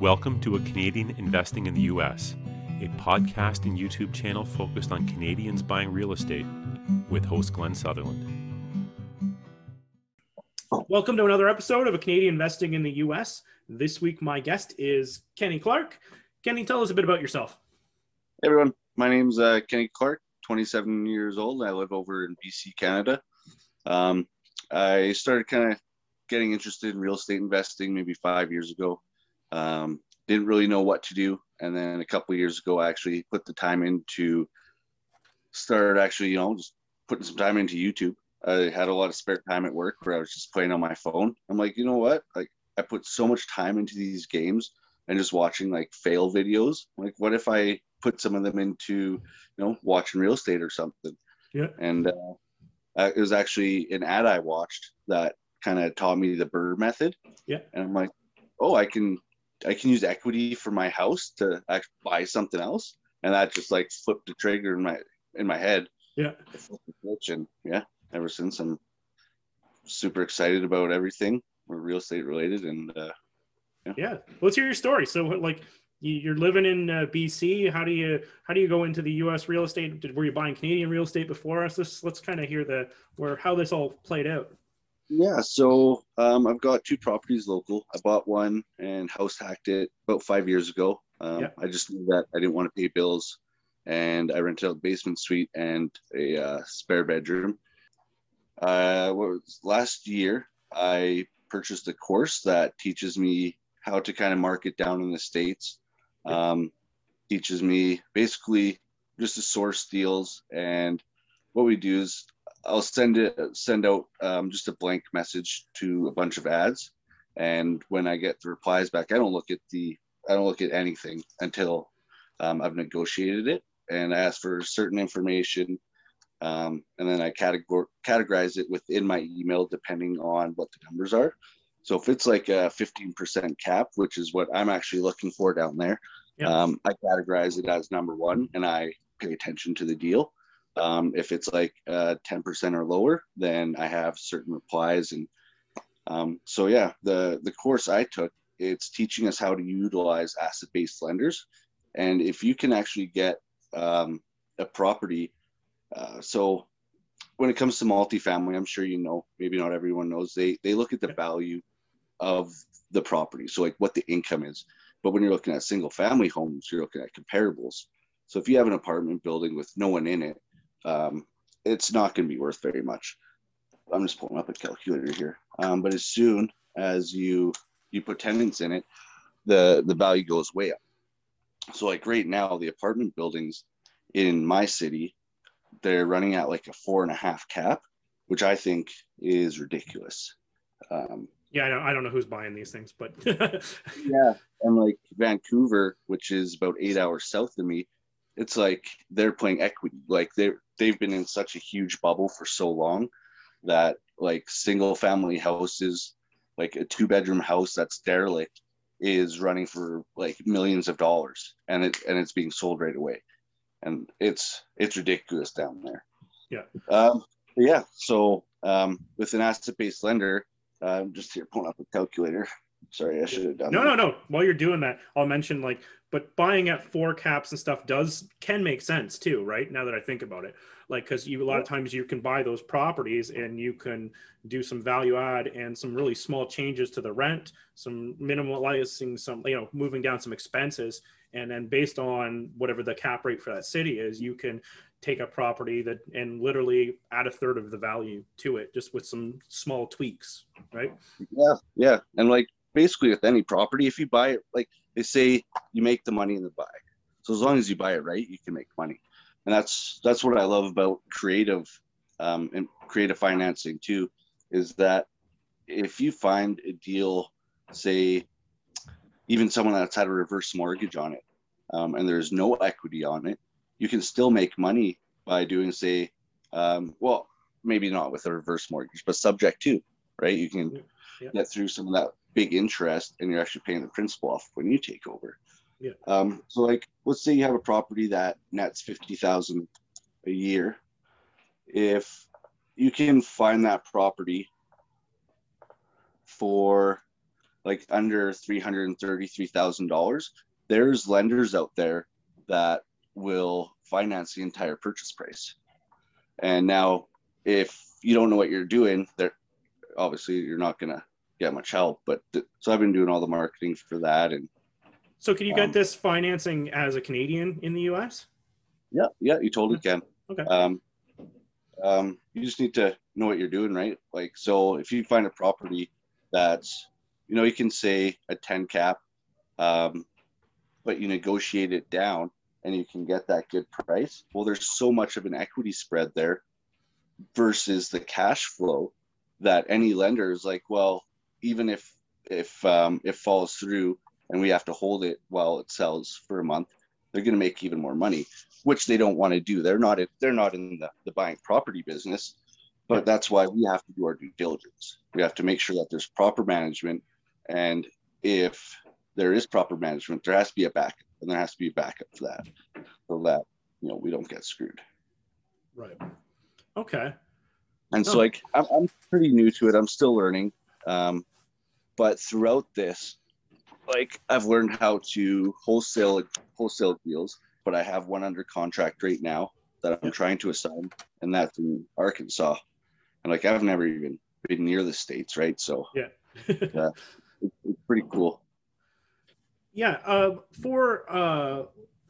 Welcome to A Canadian Investing in the U.S., a podcast and YouTube channel focused on Canadians buying real estate with host Glenn Sutherland. Welcome to another episode of A Canadian Investing in the U.S. This week, my guest is Kenny Clark. Kenny, tell us a bit about yourself. Hey everyone, my name's uh, Kenny Clark, 27 years old. I live over in BC, Canada. Um, I started kind of getting interested in real estate investing maybe five years ago. Um, didn't really know what to do, and then a couple years ago, I actually put the time into start actually, you know, just putting some time into YouTube. I had a lot of spare time at work where I was just playing on my phone. I'm like, you know what? Like, I put so much time into these games and just watching like fail videos. Like, what if I put some of them into, you know, watching real estate or something? Yeah. And uh, it was actually an ad I watched that kind of taught me the BRRRR method. Yeah. And I'm like, oh, I can I can use equity for my house to actually buy something else, and that just like flipped the trigger in my in my head. Yeah. And yeah, ever since I'm super excited about everything real estate related, and uh, yeah. yeah. Let's hear your story. So like you're living in uh, BC. How do you how do you go into the U.S. real estate? Did, were you buying Canadian real estate before us? Let's let's kind of hear the where how this all played out. Yeah, so um, I've got two properties local. I bought one and house hacked it about five years ago. Um, yeah. I just knew that I didn't want to pay bills, and I rented out a basement suite and a uh, spare bedroom. Uh, was last year? I purchased a course that teaches me how to kind of market down in the states. Um, teaches me basically just to source deals, and what we do is I'll send it send out um, just a blank message to a bunch of ads, and when I get the replies back, I don't look at the I don't look at anything until um, I've negotiated it, and I ask for certain information, um, and then I categor- categorize it within my email depending on what the numbers are. So if it's like a 15% cap, which is what I'm actually looking for down there, yep. um, I categorize it as number one, and I pay attention to the deal. Um, if it's like uh, 10% or lower, then I have certain replies. And um, so, yeah, the, the course I took, it's teaching us how to utilize asset-based lenders. And if you can actually get um, a property, uh, so when it comes to multifamily, I'm sure you know, maybe not everyone knows, they, they look at the value of the property. So like what the income is. But when you're looking at single family homes, you're looking at comparables. So if you have an apartment building with no one in it, um, it's not going to be worth very much. I'm just pulling up a calculator here. Um, but as soon as you you put tenants in it, the the value goes way up. So like right now, the apartment buildings in my city, they're running at like a four and a half cap, which I think is ridiculous. Um, yeah, I don't, I don't know who's buying these things, but yeah, and like Vancouver, which is about eight hours south of me, it's like they're playing equity. Like they they've been in such a huge bubble for so long that like single family houses, like a two bedroom house that's derelict, is running for like millions of dollars, and it and it's being sold right away, and it's it's ridiculous down there. Yeah. Um, yeah. So um, with an asset based lender, I'm uh, just here pulling up a calculator. Sorry, I should have done. No, that. no, no. While you're doing that, I'll mention like, but buying at four caps and stuff does can make sense too, right? Now that I think about it, like because you a lot of times you can buy those properties and you can do some value add and some really small changes to the rent, some minimalizing some, you know, moving down some expenses, and then based on whatever the cap rate for that city is, you can take a property that and literally add a third of the value to it just with some small tweaks right yeah yeah and like basically with any property, if you buy it, like they say, you make the money in the buy. So as long as you buy it right, you can make money, and that's that's what I love about creative um, and creative financing too, is that if you find a deal, say, even someone that's had a reverse mortgage on it, um, and there's no equity on it, you can still make money by doing, say, um, well, maybe not with a reverse mortgage, but subject to, right? You can yeah. get through some of that big interest and you're actually paying the principal off when you take over. Yeah. Um, so like, let's say you have a property that nets 50,000 a year. If you can find that property for like under $333,000, there's lenders out there that will finance the entire purchase price. And now, if you don't know what you're doing, there obviously you're not gonna get much help. But th- so I've been doing all the marketing for that. And So can you get Um, this financing as a Canadian in the US? yeah, yeah, you totally can. Okay. Um, um, you just need to know what you're doing, right? Like, so if you find a property that's, you know, you can say a 10 cap, um, but you negotiate it down and you can get that good price. Well, there's so much of an equity spread there versus the cash flow that any lender is like, well, even if if um, it falls through and we have to hold it while it sells for a month, they're going to make even more money, which they don't want to do. They're not they're not in the, the buying property business, but that's why we have to do our due diligence. We have to make sure that there's proper management, and if there is proper management, there has to be a backup, and there has to be a backup for that, so that you know we don't get screwed. Right. Okay. And so, Oh. like, I'm, I'm pretty new to it. I'm still learning. Um, but throughout this, like, I've learned how to wholesale wholesale deals. But I have one under contract right now that I'm trying to assign, and that's in Arkansas. And like, I've never even been near the states, right? So Yeah. it's, it's pretty cool. Yeah, uh, for uh,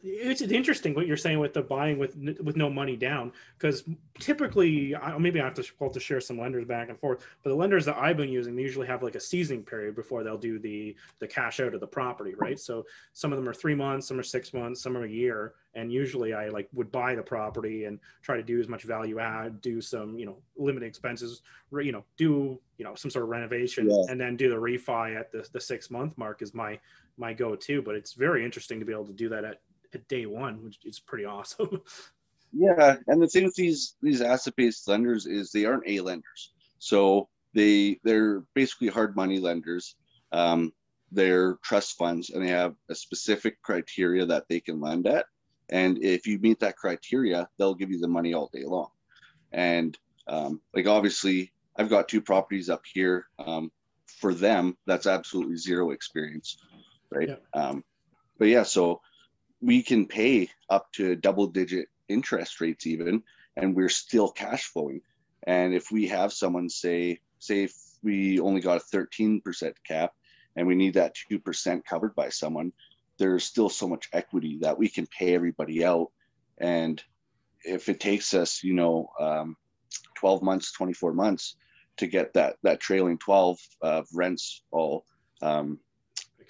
it's interesting what you're saying with the buying with with no money down because typically I, maybe I have to to share some lenders back and forth, but the lenders that I've been using they usually have like a seasoning period before they'll do the the cash out of the property, right? So some of them are three months, some are six months, some are a year, and usually I like would buy the property and try to do as much value add, do some you know limited expenses, you know do you know some sort of renovation, Yeah. and then do the refi at the the six month mark is my my go-to but it's very interesting to be able to do that at, at day one which is pretty awesome Yeah, and the thing with these these asset-based lenders is they aren't A lenders, so they they're basically hard money lenders. Um, they're trust funds, and they have a specific criteria that they can lend at. And if you meet that criteria, they'll give you the money all day long. And um, like obviously, I've got two properties up here. Um, for them, that's absolutely zero experience, right? Yeah. Um, but yeah, so we can pay up to double digit interest rates even and we're still cash flowing. And if we have someone say say if we only got a 13% cap and we need that 2% covered by someone there's still so much equity that we can pay everybody out. And if it takes us you know um, 12 months 24 months to get that that trailing 12 of rents all um,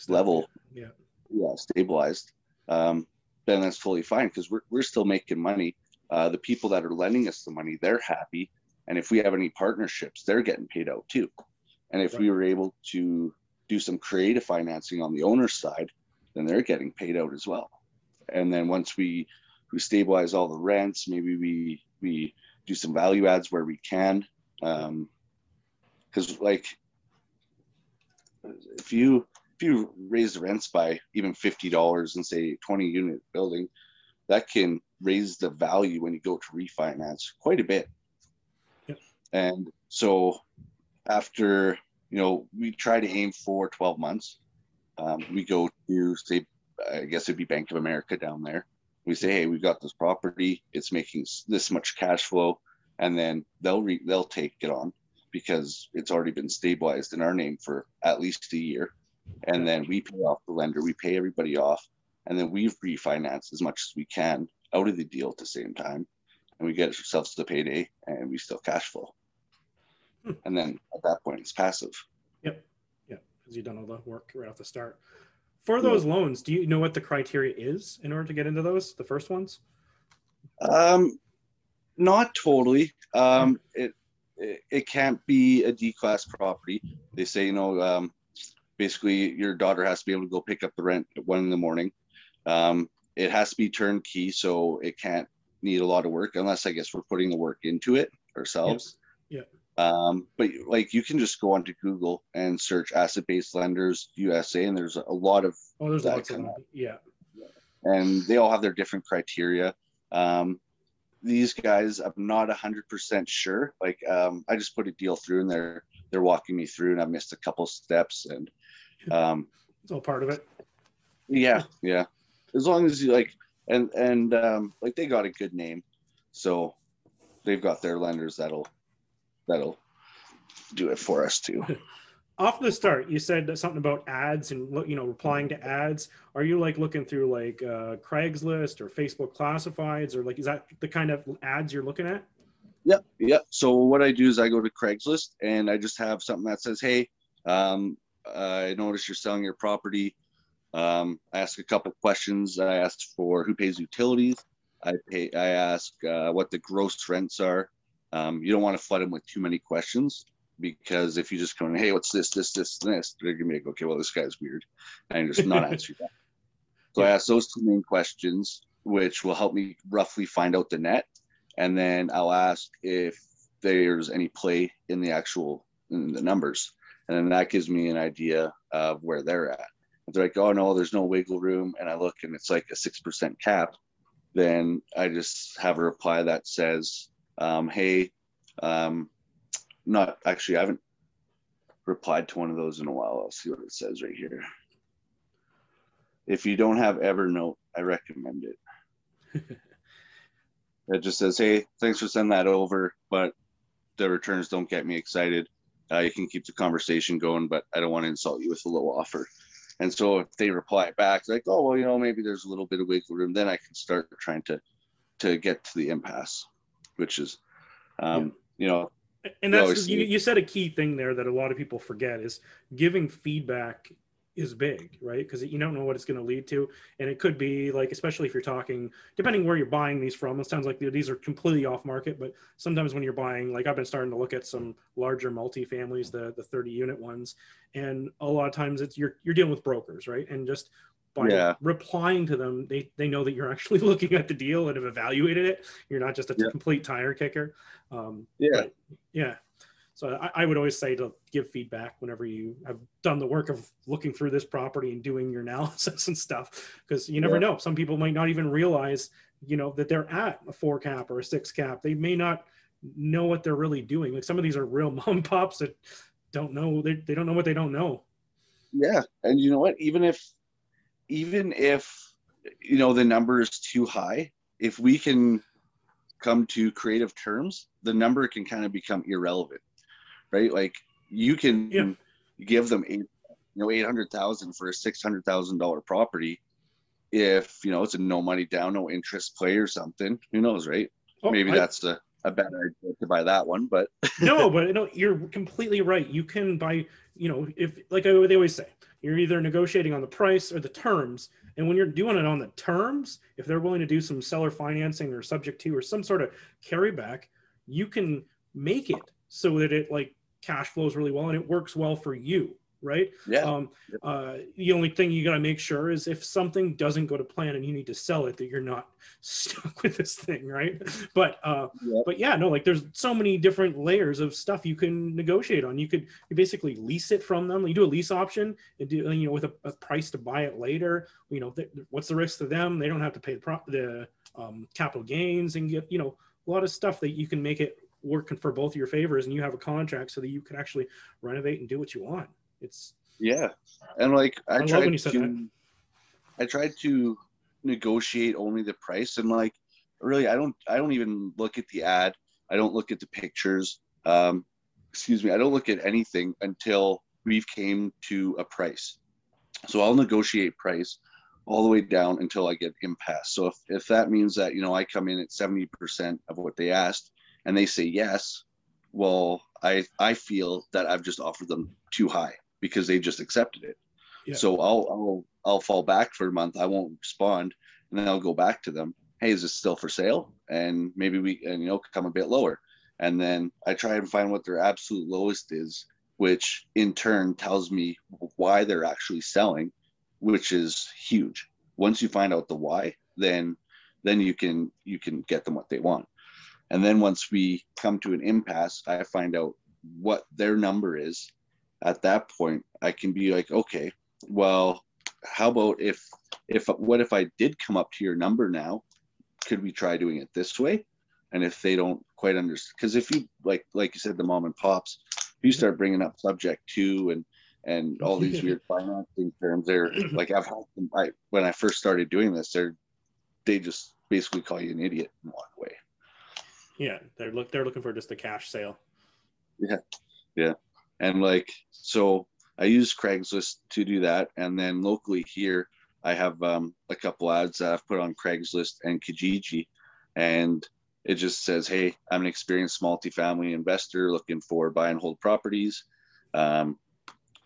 Level. yeah. yeah stabilized um, then that's totally fine because we're, we're still making money. Uh, the people that are lending us the money they're happy. And if we have any partnerships they're getting paid out too. And if we were able to do some creative financing on the owner's side then they're getting paid out as well. And then once we we stabilize all the rents maybe we we do some value adds where we can um because like if you if you raise the rents by even fifty dollars and say twenty unit building, that can raise the value when you go to refinance quite a bit. Yep. And so after you know we try to aim for twelve months, um, we go to say I guess it'd be Bank of America down there. We say, hey, we've got this property. It's making this much cash flow, and then they'll re- they'll take it on because it's already been stabilized in our name for at least a year and then we pay off the lender, we pay everybody off, and then we refinance as much as we can out of the deal at the same time, and we get ourselves to the payday, and we still cash flow. Hmm. And then at that point, it's passive. yep yeah because you've done all the work right off the start for those loans do you know what the criteria is in order to get into those the first ones Um, not totally. Um, it, it it can't be a D class property. They say you know um, basically your daughter has to be able to go pick up the rent at one in the morning. Um, it has to be turnkey, so it can't need a lot of work unless I guess we're putting the work into it ourselves. Yeah. Um, but like you can just go onto Google and search asset based lenders USA, and there's a lot of oh there's lots of them yeah and they all have their different criteria. Um, these guys, I'm not hundred percent sure. Like, um, I just put a deal through, and they're they're walking me through, and I missed a couple steps, and Um, it's all part of it. Yeah, yeah. As long as you like, and and um, like they got a good name, so they've got their lenders that'll that'll do it for us too. Off the start, you said something about ads and you know replying to ads. Are you like looking through like uh, Craigslist or Facebook Classifieds or like is that the kind of ads you're looking at? Yep, yep. So what I do is I go to Craigslist and I just have something that says, "Hey, um, I noticed you're selling your property. Um, I ask a couple questions. I ask for who pays utilities. I pay. I ask uh, what the gross rents are. Um, you don't want to flood them with too many questions because if you just come in, hey, what's this, this, this, this, they're gonna be like, okay, well, this guy's weird, and just not answer that. So I ask those two main questions, which will help me roughly find out the net and then I'll ask if there's any play in the actual in the numbers, and then that gives me an idea of where they're at. If they're like, oh no, there's no wiggle room, and I look and it's like a six percent cap, then I just have a reply that says, um, hey, um, not actually, I haven't replied to one of those in a while. I'll see what it says right here. If you don't have Evernote, I recommend it. It just says, "Hey, thanks for sending that over, but the returns don't get me excited. Uh, you can keep the conversation going, but I don't want to insult you with a low offer." And so if they reply back like, "Oh, well, you know, maybe there's a little bit of wiggle room," then I can start trying to to get to the impasse, which is, um, yeah. you know, and that's you, you said a key thing there that a lot of people forget is giving feedback is big, right? Because you don't know what it's going to lead to, and it could be like, especially if you're talking, depending where you're buying these from. It sounds like these are completely off market, but sometimes when you're buying, like I've been starting to look at some larger multifamilies, the the 30 unit ones, and a lot of times it's you're you're dealing with brokers, right? And just by yeah. replying to them, they they know that you're actually looking at the deal and have evaluated it. You're not just a yeah. complete tire kicker. Um, yeah, yeah. So I, I, would always say to give feedback whenever you have done the work of looking through this property and doing your analysis and stuff, because you never yeah. know. Some people might not even realize, you know, that they're at a four cap or a six cap. They may not know what they're really doing. Like some of these are real mom pops that don't know. They, they don't know what they don't know. Yeah. And you know what? Even if, even if, you know, the number is too high, if we can come to creative terms, the number can kind of become irrelevant right? Like you can yeah. give them eight, you know, eight hundred thousand for a six hundred thousand dollar property. If you know it's a no money down, no interest play or something, who knows, right? Oh, Maybe I, that's a, a bad idea to buy that one, but no, but no, you're completely right. You can buy, you know, if like I, they always say, you're either negotiating on the price or the terms. And when you're doing it on the terms, if they're willing to do some seller financing or subject to or some sort of carryback, you can make it so that it like cash flows really well and it works well for you right? Yeah. Um, uh, the only thing you got to make sure is if something doesn't go to plan and you need to sell it that you're not stuck with this thing right? But uh yep. but yeah no like there's so many different layers of stuff you can negotiate on. You could you basically lease it from them. You do a lease option and do you know with a, a price to buy it later you know th- what's the risk to them? They don't have to pay the, pro- the um, capital gains and get you know a lot of stuff that you can make it working for both of your favors and you have a contract so that you can actually renovate and do what you want. It's yeah. And like I, I tried to I tried to negotiate only the price and like really I don't I don't even look at the ad. I don't look at the pictures. Um excuse me, I don't look at anything until we've came to a price. So I'll negotiate price all the way down until I get impasse. So if, if that means that, you know, I come in at 70% of what they asked and they say yes, well, I I feel that I've just offered them too high because they just accepted it. Yeah. So I'll I'll I'll fall back for a month. I won't respond, and then I'll go back to them. Hey, is this still for sale? And maybe we and you know come a bit lower, and then I try and find what their absolute lowest is, which in turn tells me why they're actually selling, which is huge. Once you find out the why, then then you can you can get them what they want. And then once we come to an impasse, I find out what their number is. At that point, I can be like, okay, well, how about if if what if I did come up to your number now? Could we try doing it this way? And if they don't quite understand, because if you like like you said, the mom and pops, if you start bringing up subject to and and all these weird financing terms. They're like I've had them, I when I first started doing this, they're they just basically call you an idiot and walk away. Yeah, they're look they're looking for just a cash sale. Yeah, yeah, and like so, I use Craigslist to do that, and then locally here, I have um, a couple ads that I've put on Craigslist and Kijiji, and it just says, "Hey, I'm an experienced multifamily investor looking for buy and hold properties." Um,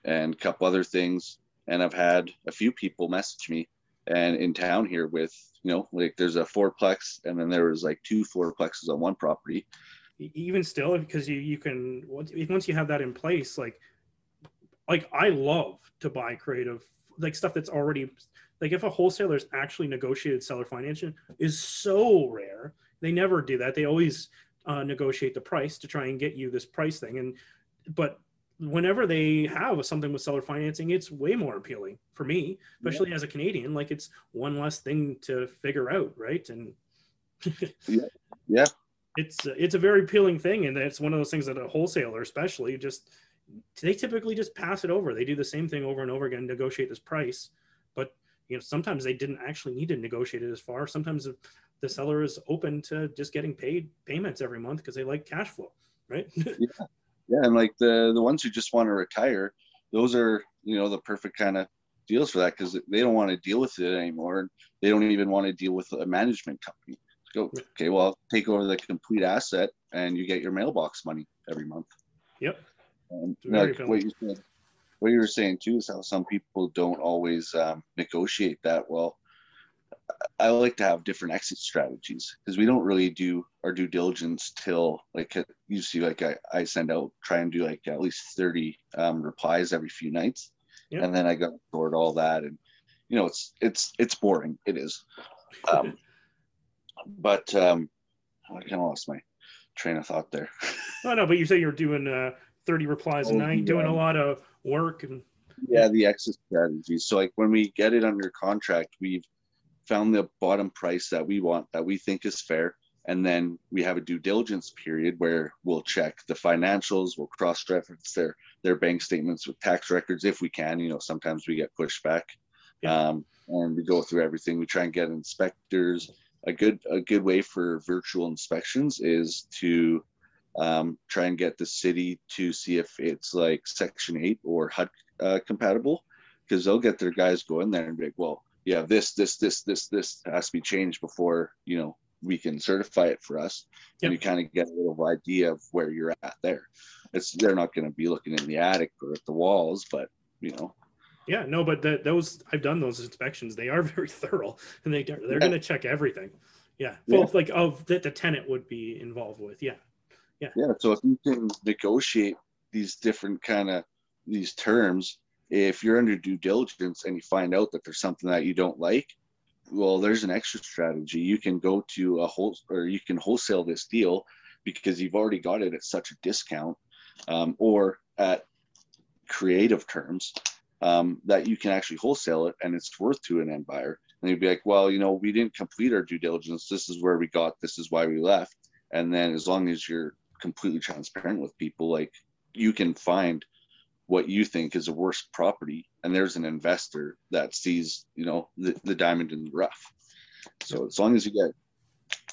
and a couple other things. And I've had a few people message me and in town here with, you know, like there's a fourplex and then there was like two fourplexes on one property. Even still, because you, you can, once you have that in place, like, like I love to buy creative, like stuff that's already, like if a wholesaler's actually negotiated seller financing is so rare. They never do that. They always uh, negotiate the price to try and get you this price thing. And, but whenever they have something with seller financing, it's way more appealing for me, especially yeah. as a Canadian. Like it's one less thing to figure out, right? And yeah, yeah, it's it's a very appealing thing, and it's one of those things that a wholesaler, especially, just they typically just pass it over. They do the same thing over and over again, negotiate this price, but you know sometimes they didn't actually need to negotiate it as far. Sometimes the seller is open to just getting paid payments every month because they like cash flow, right? yeah yeah, and like the the ones who just want to retire, those are you know the perfect kind of deals for that because they don't want to deal with it anymore. They don't even want to deal with a management company. Go okay, well, take over the complete asset, and you get your mailbox money every month. Yep. And like what you said, what you were saying too is how some people don't always um, negotiate that well. I like to have different exit strategies because we don't really do our due diligence till like you see like I, I send out try and do like at least 30 um, replies every few nights yeah. and then I go sort all that and you know it's it's it's boring it is um, but um, I kind of lost my train of thought there. oh no, but you say you're doing uh, 30 replies oh, a night, yeah. doing a lot of work and yeah, the exit strategies. So like when we get it under contract, we've found the bottom price that we want that we think is fair. And then we have a due diligence period where we'll check the financials we'll cross reference their their bank statements with tax records if we can you know sometimes we get pushback yeah. um, and we go through everything. We try and get inspectors. A good a good way for virtual inspections is to um, try and get the city to see if it's like section 8 or hud uh, compatible because they'll get their guys go in there and be like well yeah, this, this, this, this, this has to be changed before, you know, we can certify it for us. Yep. And you kind of get a little idea of where you're at there. It's they're not going to be looking in the attic or at the walls, but you know. Yeah, no, but the, those I've done those inspections. They are very thorough, and they they're yeah. going to check everything. Yeah, both yeah. like of that the tenant would be involved with. Yeah, yeah, yeah. So if you can negotiate these different kind of these terms if you're under due diligence and you find out that there's something that you don't like, well, there's an extra strategy. You can go to a whole or you can wholesale this deal because you've already got it at such a discount um, or at creative terms um, that you can actually wholesale it and it's worth to an end buyer. And you'd be like, well, you know, we didn't complete our due diligence. This is where we got. This is why we left. And then as long as you're completely transparent with people, like you can find what you think is a worse property and there's an investor that sees you know the, the diamond in the rough so as long as you get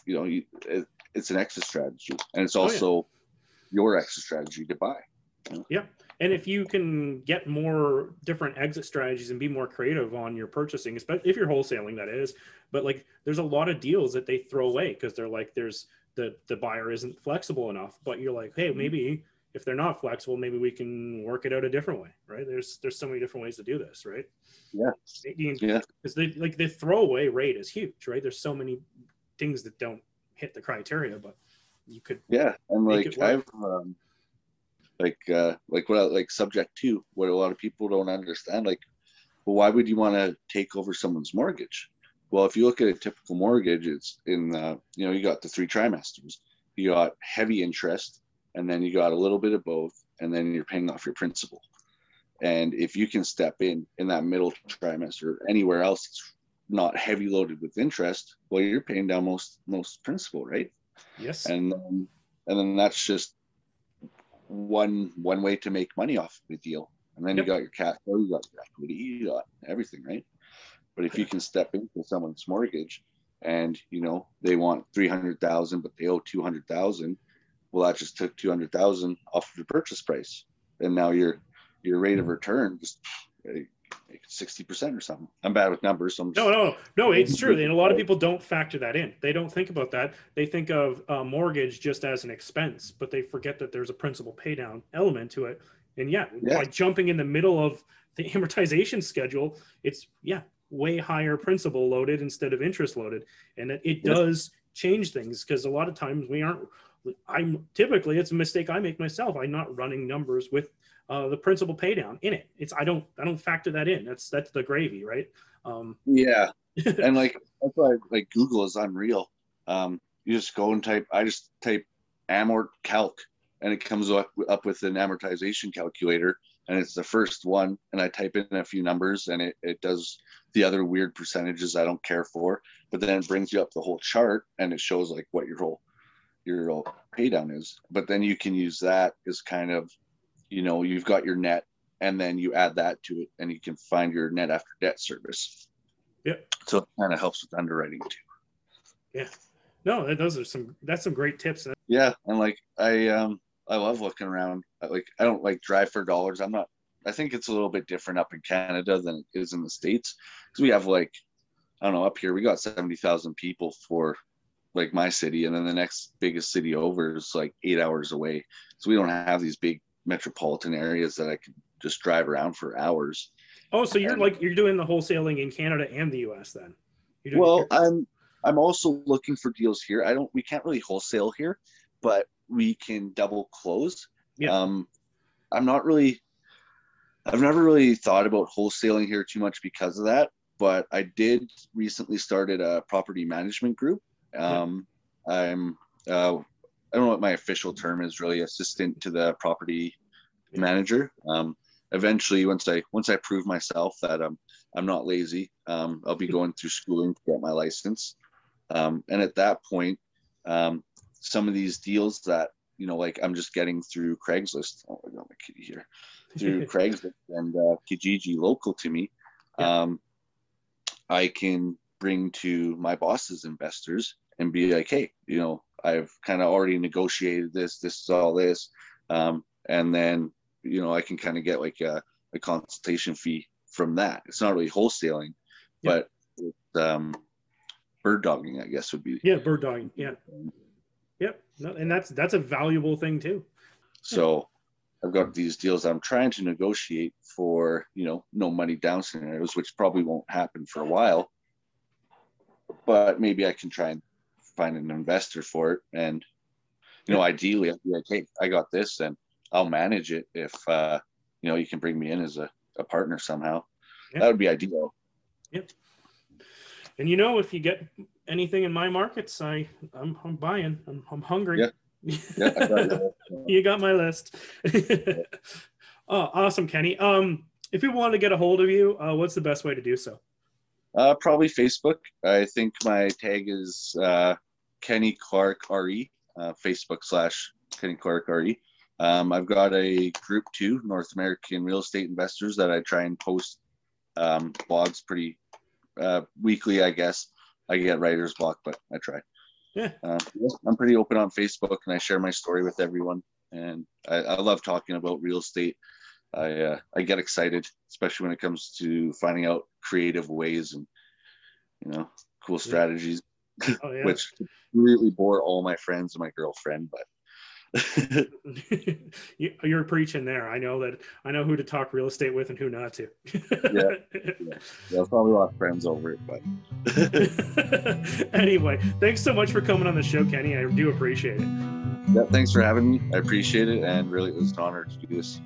you know you, it, it's an exit strategy and it's also oh, yeah. your exit strategy to buy you know? yeah and if you can get more different exit strategies and be more creative on your purchasing especially if you're wholesaling that is but like there's a lot of deals that they throw away because they're like there's the the buyer isn't flexible enough but you're like hey mm-hmm. If they're not flexible, maybe we can work it out a different way, right? There's there's so many different ways to do this, right? Yeah. Yeah. Because they like the throwaway rate is huge, right? There's so many things that don't hit the criteria, but you could. Yeah, and like I've um, like uh, like what like subject to what a lot of people don't understand. Like, well, why would you want to take over someone's mortgage? Well, if you look at a typical mortgage, it's in uh, you know you got the three trimesters, you got heavy interest and then you got a little bit of both, and then you're paying off your principal. And if you can step in in that middle trimester, anywhere else it's not heavy loaded with interest, well, you're paying down most most principal, right? Yes. And and then that's just one one way to make money off of the deal. And then yep. you got your cash flow, you got your equity, you got everything, right? But if you can step into someone's mortgage and you know they want three hundred thousand, but they owe two hundred thousand, well, that just took two hundred thousand off of your purchase price, and now your your rate of hmm. return just sixty percent or something. I'm bad with numbers. So no, no, no. It's true, and a lot of people don't factor that in. They don't think about that. They think of a mortgage just as an expense, but they forget that there's a principal paydown element to it. And yeah, yeah, by jumping in the middle of the amortization schedule, it's yeah way higher principal loaded instead of interest loaded, and it, it does change things because a lot of times we aren't. I'm typically it's a mistake I make myself. I'm not running numbers with uh, the principal pay down in it. It's I don't I don't factor that in. That's that's the gravy, right? Um, yeah, and like that's why like Google is unreal. Um, you just go and type. I just type amort calc, and it comes up up with an amortization calculator, and it's the first one. And I type in a few numbers, and it it does the other weird percentages I don't care for. But then it brings you up the whole chart, and it shows like what your whole your pay down is. But then you can use that as kind of you know you've got your net and then you add that to it and you can find your net after debt service. Yeah so it kind of helps with underwriting too. Yeah. No those are some that's some great tips. Yeah and like i um i love looking around. Like i don't like drive for dollars. I'm not i think it's a little bit different up in canada than it is in the states because we have like i don't know up here we got 70000 people for like my city and then the next biggest city over is like eight hours away so we don't have these big metropolitan areas that I could just drive around for hours. Oh, so you're and, like you're doing the wholesaling in Canada and the US then? Well, I'm I'm also looking for deals here. I don't we can't really wholesale here, but we can double close. Yeah. Um I'm not really I've never really thought about wholesaling here too much because of that, but I did recently started a property management group. Um. I'm uh, I don't know what my official term is really assistant to the property manager. Um, eventually, once I once I prove myself that I'm I'm not lazy, um, I'll be going through schooling to get my license. Um, and at that point, um, some of these deals that you know, like I'm just getting through Craigslist. Oh, I got my kitty here through Craigslist and uh, Kijiji local to me. Yeah. Um, I can bring to my boss's investors and be like, hey, you know, I've kind of already negotiated this. This is all this, um, and then you know I can kind of get like a, a, consultation fee from that. It's not really wholesaling, but it's, um, bird dogging, I guess, would be. Yeah, bird dogging. Yeah. Yep. No, and that's that's a valuable thing too. So I've got these deals I'm trying to negotiate for, you know, no money down scenarios, which probably won't happen for a while. But maybe I can try and find an investor for it. And you know, ideally, I'd be like, hey, I got this, and I'll manage it if uh, you know you can bring me in as a, a partner somehow. That would be ideal. Yep. And you know, if you get anything in my markets, I I'm, I'm buying. I'm, I'm hungry. Yeah. yeah got you got my list. oh, awesome, Kenny. Um, if people want to get a hold of you, uh, what's the best way to do so? Uh, probably Facebook. I think my tag is uh, Kenny Clark RE, uh, Facebook slash Kenny Clark RE. Um, I've got a group too, North American Real Estate Investors, that I try and post um, blogs pretty uh, weekly, I guess. I get writer's block, but I try. Yeah. Uh, I'm pretty open on Facebook and I share my story with everyone. And I, I love talking about real estate. I uh, I get excited, especially when it comes to finding out creative ways and you know cool strategies, oh, yeah. which completely bore all my friends and my girlfriend. But you're preaching there. I know that I know who to talk real estate with and who not to. yeah, yeah. yeah probably lost friends over it, but anyway, thanks so much for coming on the show, Kenny. I do appreciate it. Yeah, thanks for having me. I appreciate it, and really, it was an honor to do this.